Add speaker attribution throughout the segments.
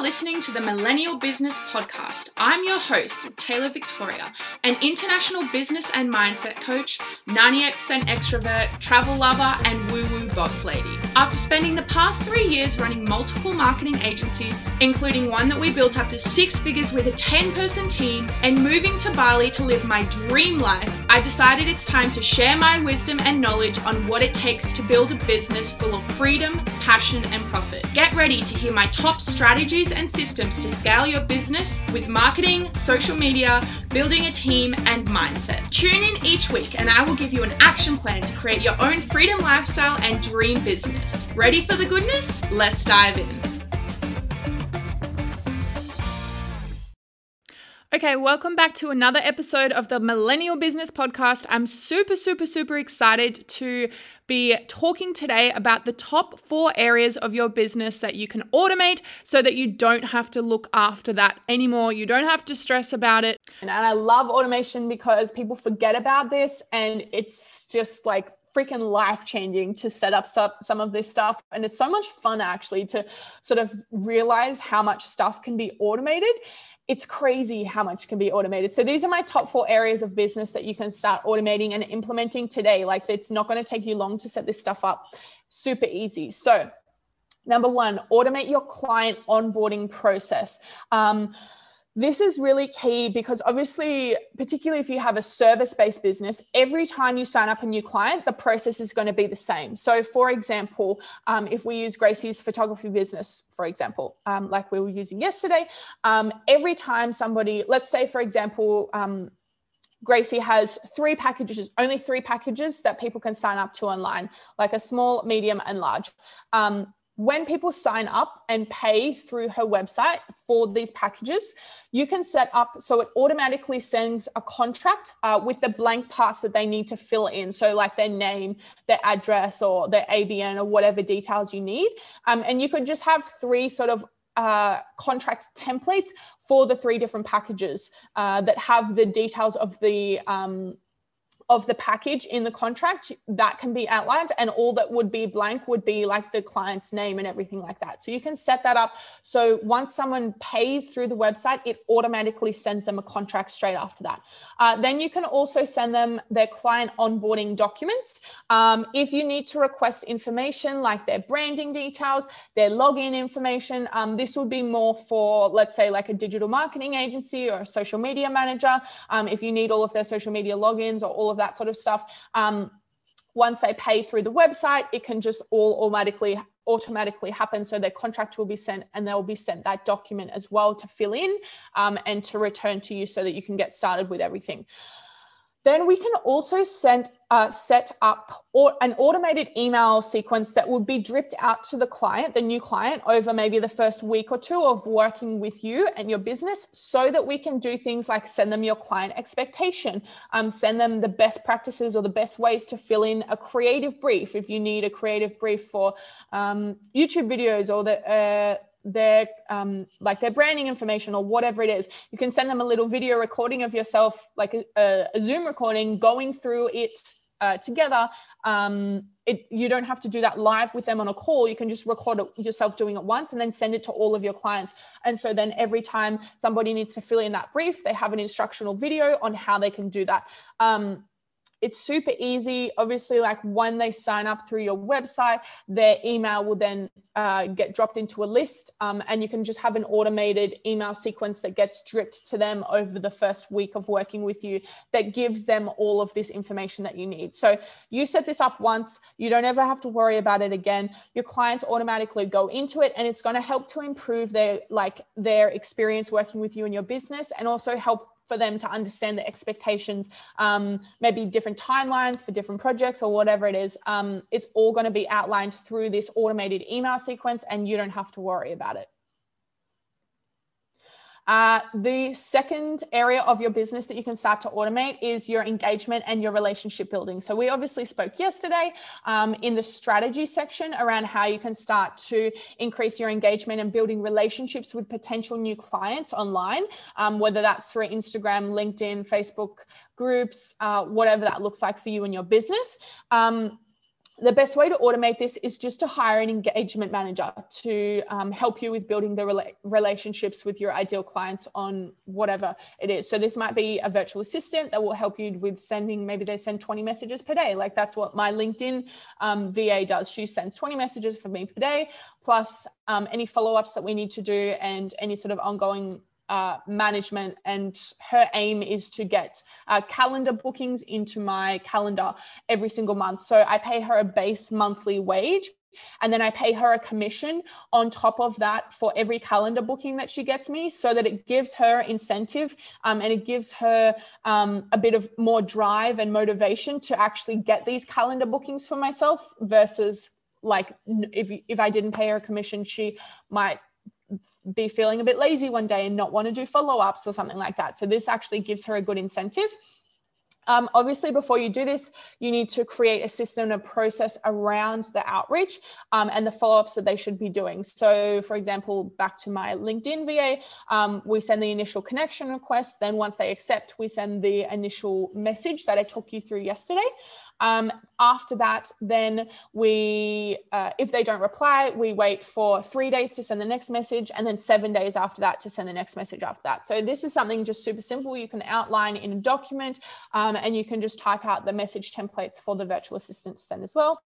Speaker 1: are listening to the Millennial Business Podcast. I'm your host, Taylor Victoria, an international business and mindset coach, 98% extrovert, travel lover, and boss lady. After spending the past three years running multiple marketing agencies, including one that we built up to six figures with a 10 person team, and moving to Bali to live my dream life, I decided it's time to share my wisdom and knowledge on what it takes to build a business full of freedom, passion, and profit. Get ready to hear my top strategies and systems to scale your business with marketing, social media, building a team, and mindset. Tune in each week and I will give you an action plan to create your own freedom lifestyle and dream business. Ready for the goodness? Let's dive in. Okay, welcome back to another episode of the Millennial Business Podcast. I'm super, super, super excited to be talking today about the top four areas of your business that you can automate so that you don't have to look after that anymore. You don't have to stress about it.
Speaker 2: And I love automation because people forget about this and it's just like freaking life changing to set up some of this stuff. And it's so much fun actually to sort of realize how much stuff can be automated it's crazy how much can be automated. So these are my top four areas of business that you can start automating and implementing today. Like it's not going to take you long to set this stuff up. Super easy. So number one, automate your client onboarding process. Um, this is really key because obviously particularly if you have a service based business every time you sign up a new client the process is going to be the same so for example um, if we use gracie's photography business for example um, like we were using yesterday um, every time somebody let's say for example um, Gracie has three packages, only three packages that people can sign up to online, like a small, medium, and large. Um, when people sign up and pay through her website for these packages, you can set up so it automatically sends a contract uh, with the blank parts that they need to fill in. So, like their name, their address, or their ABN, or whatever details you need. Um, and you could just have three sort of uh, contract templates for the three different packages uh, that have the details of the um, of the package in the contract that can be outlined and all that would be blank would be like the client's name and everything like that. So you can set that up. So once someone pays through the website it automatically sends them a contract straight after that. Uh, then you can also send them their client onboarding documents. Um, if you need to request information like their branding details their login information um, this would be more for let's say like a digital marketing agency or a social media manager. Um, if you need all of their social media logins or all of that sort of stuff. Um, once they pay through the website, it can just all automatically automatically happen. So their contract will be sent and they'll be sent that document as well to fill in um, and to return to you so that you can get started with everything. Then we can also send, uh, set up or an automated email sequence that would be dripped out to the client, the new client, over maybe the first week or two of working with you and your business, so that we can do things like send them your client expectation, um, send them the best practices or the best ways to fill in a creative brief if you need a creative brief for um, YouTube videos or the uh, their um, like their branding information or whatever it is. You can send them a little video recording of yourself like a, a zoom recording going through it uh, together. Um, it, you don't have to do that live with them on a call. You can just record it yourself doing it once and then send it to all of your clients. And so then every time somebody needs to fill in that brief they have an instructional video on how they can do that. Um, it's super easy. Obviously, like when they sign up through your website, their email will then uh, get dropped into a list, um, and you can just have an automated email sequence that gets dripped to them over the first week of working with you that gives them all of this information that you need. So you set this up once, you don't ever have to worry about it again. Your clients automatically go into it, and it's going to help to improve their like their experience working with you and your business, and also help for them to understand the expectations, um, maybe different timelines for different projects or whatever it is. Um, it's all going to be outlined through this automated email sequence, and you don't have to worry about it. Uh, the second area of your business that you can start to automate is your engagement and your relationship building. So, we obviously spoke yesterday um, in the strategy section around how you can start to increase your engagement and building relationships with potential new clients online, um, whether that's through Instagram, LinkedIn, Facebook groups, uh, whatever that looks like for you and your business. Um, the best way to automate this is just to hire an engagement manager to um, help you with building the rela- relationships with your ideal clients on whatever it is. So, this might be a virtual assistant that will help you with sending, maybe they send 20 messages per day. Like that's what my LinkedIn um, VA does. She sends 20 messages for me per day, plus um, any follow ups that we need to do and any sort of ongoing uh, management, and her aim is to get uh, calendar bookings into my calendar every single month. So I pay her a base monthly wage. And then I pay her a commission on top of that for every calendar booking that she gets me so that it gives her incentive um, and it gives her um, a bit of more drive and motivation to actually get these calendar bookings for myself versus like if, if I didn't pay her a commission, she might be feeling a bit lazy one day and not want to do follow ups or something like that. So, this actually gives her a good incentive. Um, obviously, before you do this, you need to create a system and a process around the outreach um, and the follow ups that they should be doing. So, for example, back to my LinkedIn VA, um, we send the initial connection request. Then, once they accept, we send the initial message that I took you through yesterday. Um, after that, then we, uh, if they don't reply, we wait for three days to send the next message, and then seven days after that to send the next message after that. So this is something just super simple. You can outline in a document, um, and you can just type out the message templates for the virtual assistant to send as well.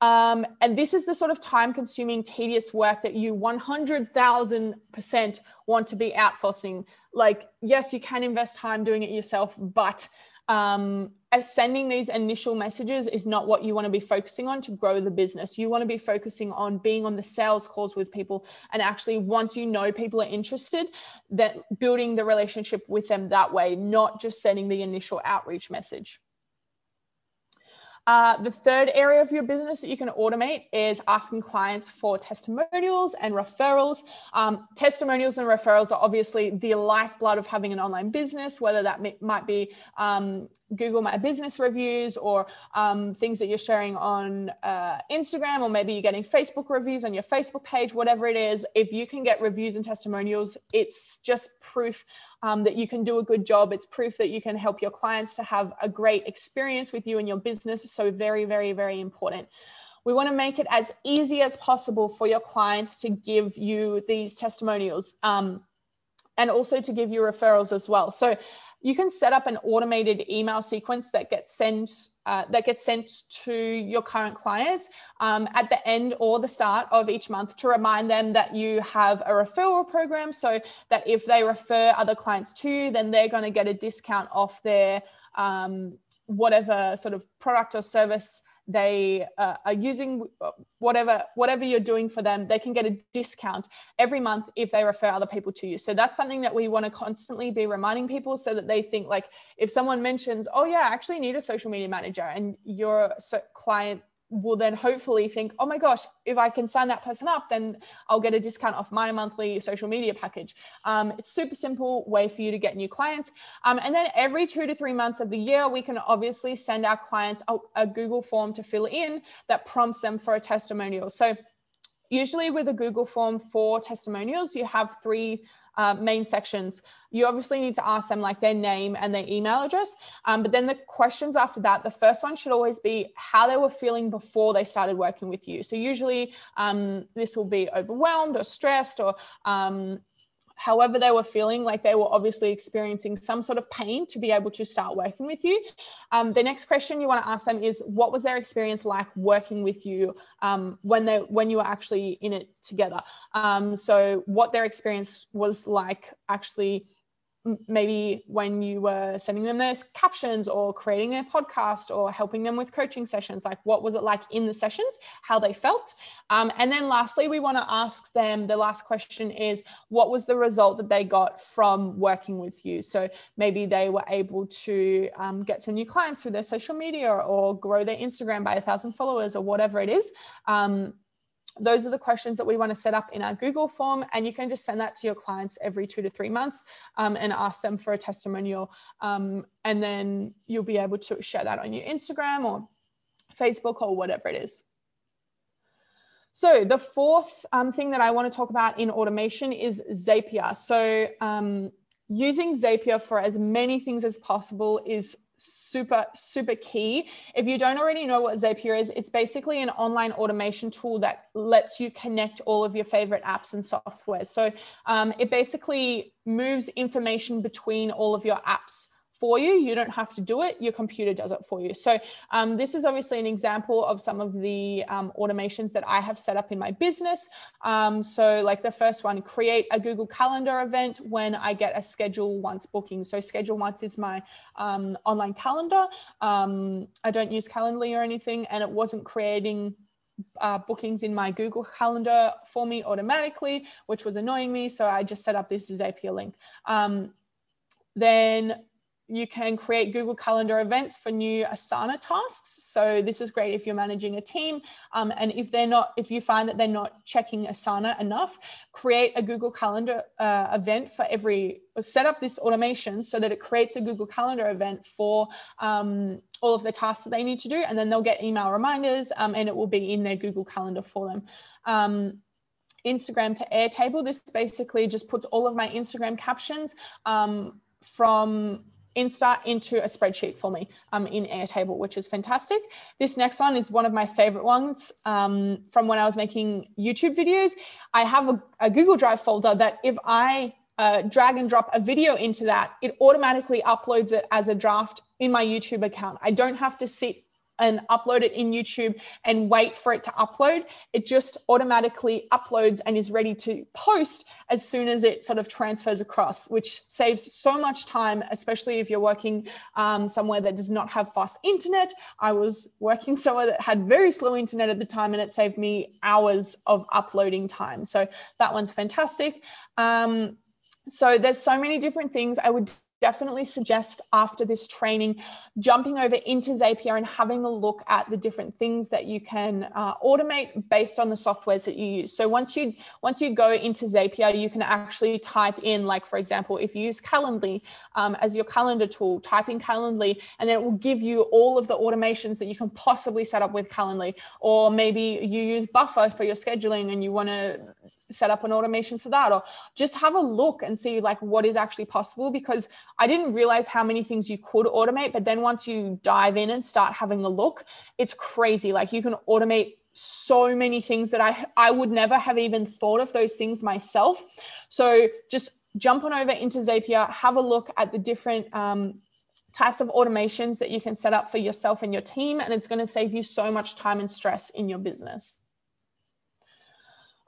Speaker 2: Um, and this is the sort of time consuming, tedious work that you 100,000% want to be outsourcing. Like, yes, you can invest time doing it yourself, but um, as sending these initial messages is not what you want to be focusing on to grow the business. You want to be focusing on being on the sales calls with people and actually once you know people are interested, that building the relationship with them that way, not just sending the initial outreach message. Uh, the third area of your business that you can automate is asking clients for testimonials and referrals. Um, testimonials and referrals are obviously the lifeblood of having an online business, whether that might be um, Google My Business reviews or um, things that you're sharing on uh, Instagram, or maybe you're getting Facebook reviews on your Facebook page, whatever it is. If you can get reviews and testimonials, it's just proof um, that you can do a good job. It's proof that you can help your clients to have a great experience with you and your business. So, very, very, very important. We want to make it as easy as possible for your clients to give you these testimonials um, and also to give you referrals as well. So, you can set up an automated email sequence that gets sent uh, that gets sent to your current clients um, at the end or the start of each month to remind them that you have a referral program. So that if they refer other clients to you then they're going to get a discount off their um, whatever sort of product or service they uh, are using uh, whatever whatever you're doing for them they can get a discount every month if they refer other people to you. So that's something that we want to constantly be reminding people so that they think like if someone mentions oh yeah i actually need a social media manager and your client will then hopefully think, oh my gosh, if I can sign that person up, then I'll get a discount off my monthly social media package. Um, it's super simple way for you to get new clients. Um, and then every two to three months of the year, we can obviously send our clients a, a Google form to fill in that prompts them for a testimonial. So usually with a Google form for testimonials, you have three uh, main sections, you obviously need to ask them like their name and their email address. Um, but then the questions after that, the first one should always be how they were feeling before they started working with you. So usually um, this will be overwhelmed or stressed or um, however they were feeling, like they were obviously experiencing some sort of pain to be able to start working with you. Um, the next question you want to ask them is, what was their experience like working with you um, when they when you were actually in it together? Um, so what their experience was like actually maybe when you were sending them those captions or creating their podcast or helping them with coaching sessions like what was it like in the sessions how they felt? Um, and then lastly we want to ask them the last question is what was the result that they got from working with you? So maybe they were able to um, get some new clients through their social media or, grow their instagram by a thousand followers or whatever it is. Um, those are the questions that we want to set up in our Google form. And you can just send that to your clients every two to three months um, and ask them for a testimonial. Um, and then you'll be able to share that on your Instagram or Facebook or whatever it is. So the fourth um, thing that I want to talk about in automation is Zapier. So um, using Zapier for as many things as possible is super super key. If you don't already know what zapier is it's basically an online automation tool that lets you connect all of your favorite apps and software. So um, it basically moves information between all of your apps for you. You don't have to do it, your computer does it for you. So, um, this is obviously an example of some of the um, automations that I have set up in my business. Um, so, like the first one, create a Google Calendar event when I get a schedule once booking. So, schedule once is my um, online calendar. Um, I don't use Calendly or anything, and it wasn't creating uh, bookings in my Google Calendar for me automatically, which was annoying me. So I just set up this as Zapier link. Um, then you can create Google Calendar events for new Asana tasks. So this is great if you're managing a team. Um, and if they're not, if you find that they're not checking Asana enough, create a Google Calendar uh, event for every, set up this automation so that it creates a Google Calendar event for um, all of the tasks that they need to do. And then they'll get email reminders um, and it will be in their Google Calendar for them. Um, Instagram to Airtable. This basically just puts all of my Instagram captions um, from Insta into a spreadsheet for me um, in Airtable, which is fantastic. This next one is one of my favorite ones um, from when I was making YouTube videos. I have a, a Google Drive folder that if I uh, drag and drop a video into that, it automatically uploads it as a draft in my YouTube account. I don't have to sit and upload it in YouTube and wait for it to upload. It just automatically uploads and is ready to post as soon as it sort of transfers across, which saves so much time, especially if you're working um, somewhere that does not have fast internet. I was working somewhere that had very slow internet at the time and it saved me hours of uploading time. So that one's fantastic. Um, so there's so many different things I would definitely suggest after this training jumping over into Zapier and having a look at the different things that you can uh, automate based on the softwares that you use. So once you once you go into Zapier, you can actually type in, like for example, if you use Calendly um, as your calendar tool, type in Calendly, and then it will give you all of the automations that you can possibly set up with Calendly. Or maybe you use Buffer for your scheduling and you want to set up an automation for that or just have a look and see like what is actually possible because i didn't realize how many things you could automate but then once you dive in and start having a look it's crazy. Like you can automate so many things that i i would never have even thought of those things myself. So just jump on over into zapier have a look at the different um, types of automations that you can set up for yourself and your team and it's going to save you so much time and stress in your business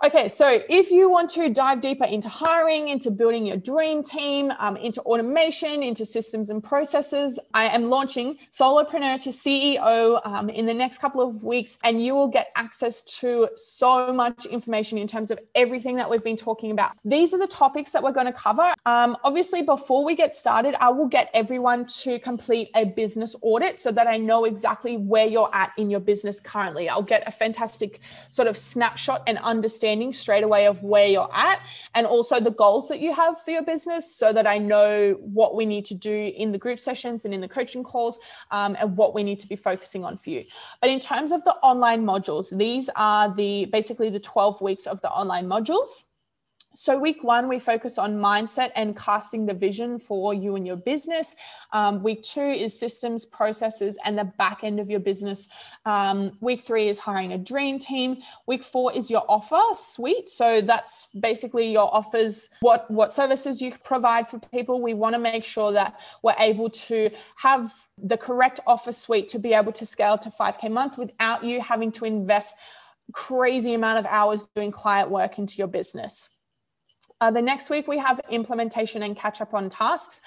Speaker 2: Okay, so if you want to dive deeper into hiring, into building your dream team, um, into automation, into systems and processes, I am launching Solopreneur to CEO um, in the next couple of weeks, and you will get access to so much information in terms of everything that we've been talking about. These are the topics that we're going to cover. Um, obviously, before we get started, I will get everyone to complete a business audit so that I know exactly where you're at in your business currently. I'll get a fantastic sort of snapshot and understanding understanding straight away of where you're at and also the goals that you have for your business so that I know what we need to do in the group sessions and in the coaching calls um, and what we need to be focusing on for you. But in terms of the online modules, these are the basically the 12 weeks of the online modules. So, week one, we focus on mindset and casting the vision for you and your business. Um, week two is systems, processes, and the back end of your business. Um, week three is hiring a dream team. Week four is your offer suite. So, that's basically your offers, what, what services you provide for people. We want to make sure that we're able to have the correct offer suite to be able to scale to 5K months without you having to invest crazy amount of hours doing client work into your business. Uh, the next week we have implementation and catch up on tasks.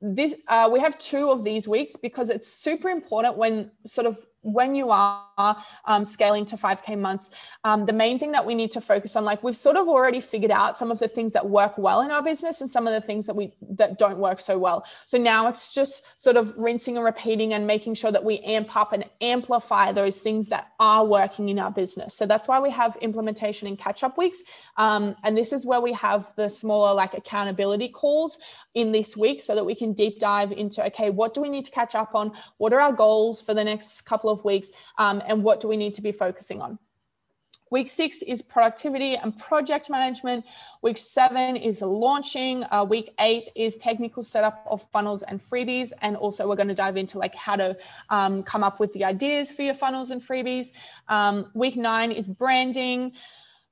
Speaker 2: This uh, we have two of these weeks because it's super important when sort of when you are um, scaling to 5k months um, the main thing that we need to focus on like we've sort of already figured out some of the things that work well in our business and some of the things that we that don't work so well. So now it's just sort of rinsing and repeating and making sure that we amp up and amplify those things that are working in our business. So that's why we have implementation and catch up weeks. Um, and this is where we have the smaller like accountability calls in this week so that we can deep dive into okay what do we need to catch up on? What are our goals for the next couple of weeks um, and what do we need to be focusing on Week six is productivity and project management. Week seven is launching. Uh, week eight is technical setup of funnels and freebies. And also, we're going to dive into like how to um, come up with the ideas for your funnels and freebies. Um, week nine is branding.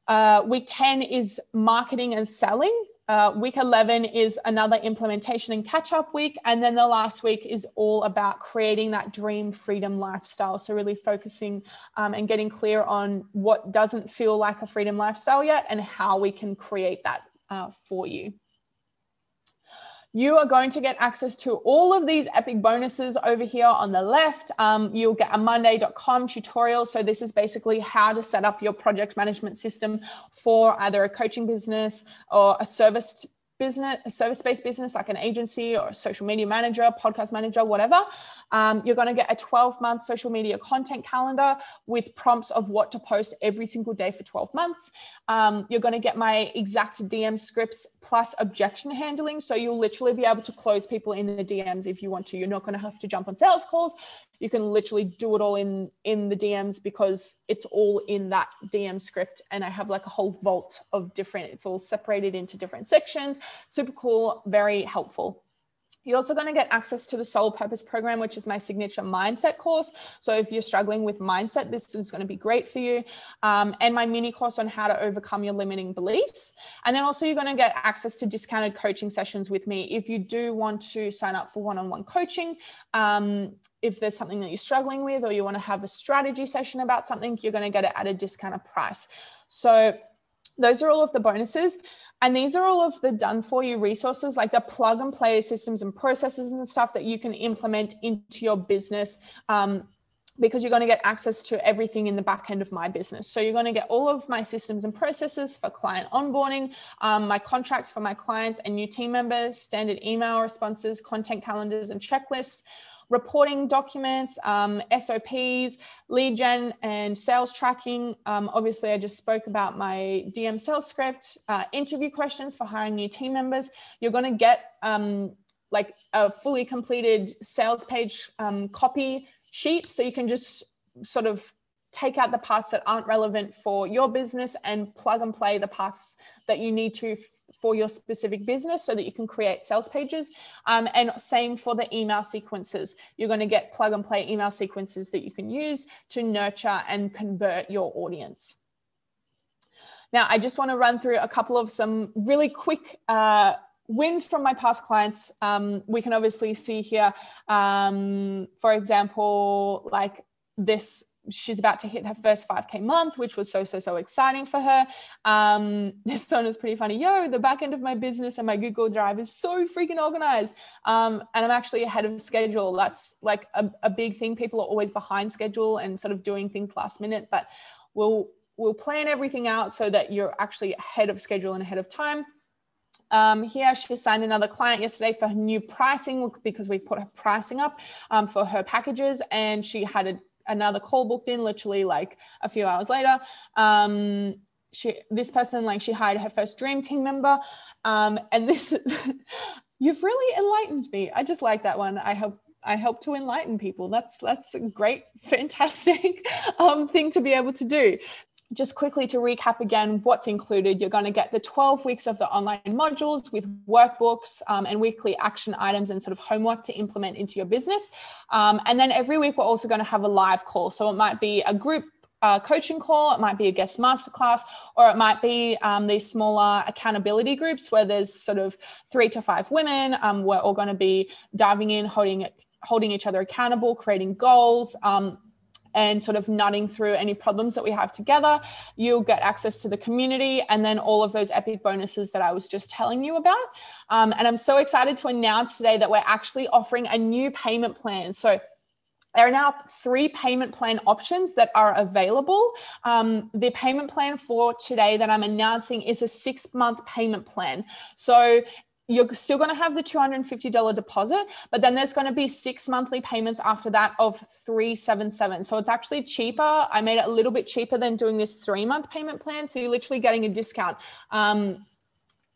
Speaker 2: Uh, week 10 is marketing and selling. Uh, week 11 is another implementation and catch up week. And then the last week is all about creating that dream freedom lifestyle. So, really focusing um, and getting clear on what doesn't feel like a freedom lifestyle yet and how we can create that uh, for you you are going to get access to all of these epic bonuses over here on the left. Um, you'll get a monday.com tutorial. So, this is basically how to set up your project management system for either a coaching business or a service business, a service-based business like an agency or a social media manager, podcast manager, whatever. Um, you're going to get a 12-month social media content calendar with prompts of what to post every single day for 12 months. Um, you're going to get my exact DM scripts plus objection handling. So you'll literally be able to close people in the DMs if you want to. You're not going to have to jump on sales calls you can literally do it all in in the DMs because it's all in that DM script and I have like a whole vault of different it's all separated into different sections super cool very helpful you're also going to get access to the Soul Purpose program, which is my signature mindset course. So, if you're struggling with mindset, this is going to be great for you. Um, and my mini course on how to overcome your limiting beliefs. And then also, you're going to get access to discounted coaching sessions with me. If you do want to sign up for one on one coaching, um, if there's something that you're struggling with, or you want to have a strategy session about something, you're going to get it at a discounted price. So, those are all of the bonuses. And these are all of the done for you resources, like the plug and play systems and processes and stuff that you can implement into your business. Um, because you're going to get access to everything in the back end of my business. So you're going to get all of my systems and processes for client onboarding, um, my contracts for my clients and new team members, standard email responses, content calendars, and checklists reporting documents, um, SOPs, lead gen, and sales tracking. Um, obviously, I just spoke about my DM sales script, uh, interview questions for hiring new team members. You're going to get um, like a fully completed sales page um, copy sheet. So you can just sort of take out the parts that aren't relevant for your business and plug and play the parts that you need to for your specific business so that you can create sales pages. Um, and same for the email sequences. You're going to get plug and play email sequences that you can use to nurture and convert your audience. Now, I just want to run through a couple of some really quick uh, wins from my past clients. Um, we can obviously see here, um, for example, like this she's about to hit her first 5k month which was so so so exciting for her. Um, this one was pretty funny. Yo the back end of my business and my google drive is so freaking organized. Um, and i'm actually ahead of schedule. That's like a, a big thing. People are always behind schedule and sort of doing things last minute but we'll we'll plan everything out so that you're actually ahead of schedule and ahead of time. Um, here, she signed another client yesterday for her new pricing because we put her pricing up um, for her packages, and she had a another call booked in literally like a few hours later. Um, she this person like she hired her first dream team member, um, and this you've really enlightened me. I just like that one. I hope I help to enlighten people. That's that's a great, fantastic um, thing to be able to do just quickly to recap again what's included you're going to get the 12 weeks of the online modules with workbooks um, and weekly action items and sort of homework to implement into your business um, and then every week we're also going to have a live call so it might be a group uh, coaching call, it might be a guest masterclass, or it might be um, these smaller accountability groups where there's sort of three to five women. Um, we're all going to be diving in, holding holding each other accountable, creating goals, um, and sort of nutting through any problems that we have together. You'll get access to the community and then all of those epic bonuses that I was just telling you about. Um, and I'm so excited to announce today that we're actually offering a new payment plan. So there are now three payment plan options that are available. Um, the payment plan for today that I'm announcing is a six month payment plan. So you're still going to have the $250 deposit, but then there's going to be six monthly payments after that of 377. So it's actually cheaper. I made it a little bit cheaper than doing this three month payment plan. So you're literally getting a discount. Um,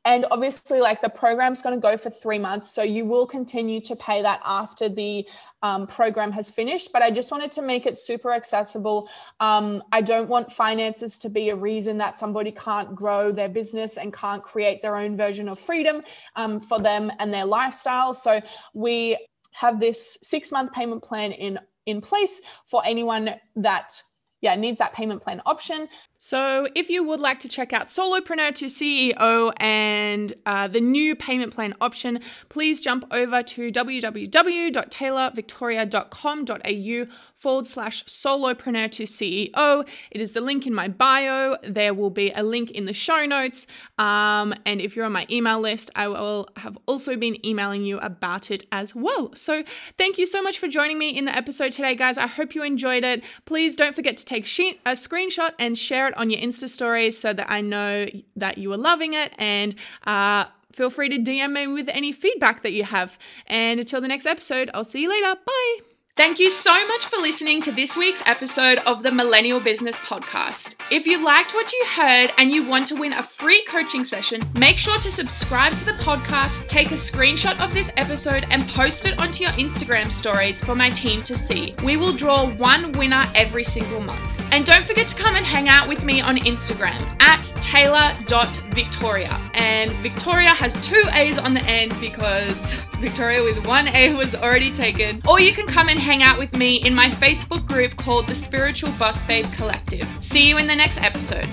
Speaker 2: and obviously like the program's going to go for three months so you will continue to pay that after the um, program has finished. But i just wanted to make it super accessible. Um, i don't want finances to be a reason that somebody can't grow their business and can't create their own version of freedom um, for them and their lifestyle. So we have this six month payment plan in in place for anyone that yeah it needs that payment plan option
Speaker 1: so, if you would like to check out Solopreneur to CEO and uh, the new payment plan option, please jump over to www.taylorvictoria.com.au forward slash solopreneur to CEO. It is the link in my bio. There will be a link in the show notes. Um, and if you're on my email list, I will have also been emailing you about it as well. So, thank you so much for joining me in the episode today, guys. I hope you enjoyed it. Please don't forget to take a screenshot and share it on your Insta stories so that I know that you are loving it. And uh, feel free to DM me with any feedback that you have. And until the next episode, I'll see you later. Bye. Thank you so much for listening to this week's episode of the Millennial Business Podcast. If you liked what you heard and you want to win a free coaching session, make sure to subscribe to the podcast, take a screenshot of this episode, and post it onto your Instagram stories for my team to see. We will draw one winner every single month. And don't forget to come and hang out with me on Instagram at taylor.victoria. And Victoria has two A's on the end because Victoria with one A was already taken. Or you can come and hang out with me in my Facebook group called the Spiritual Boss Babe Collective. See you in the next episode.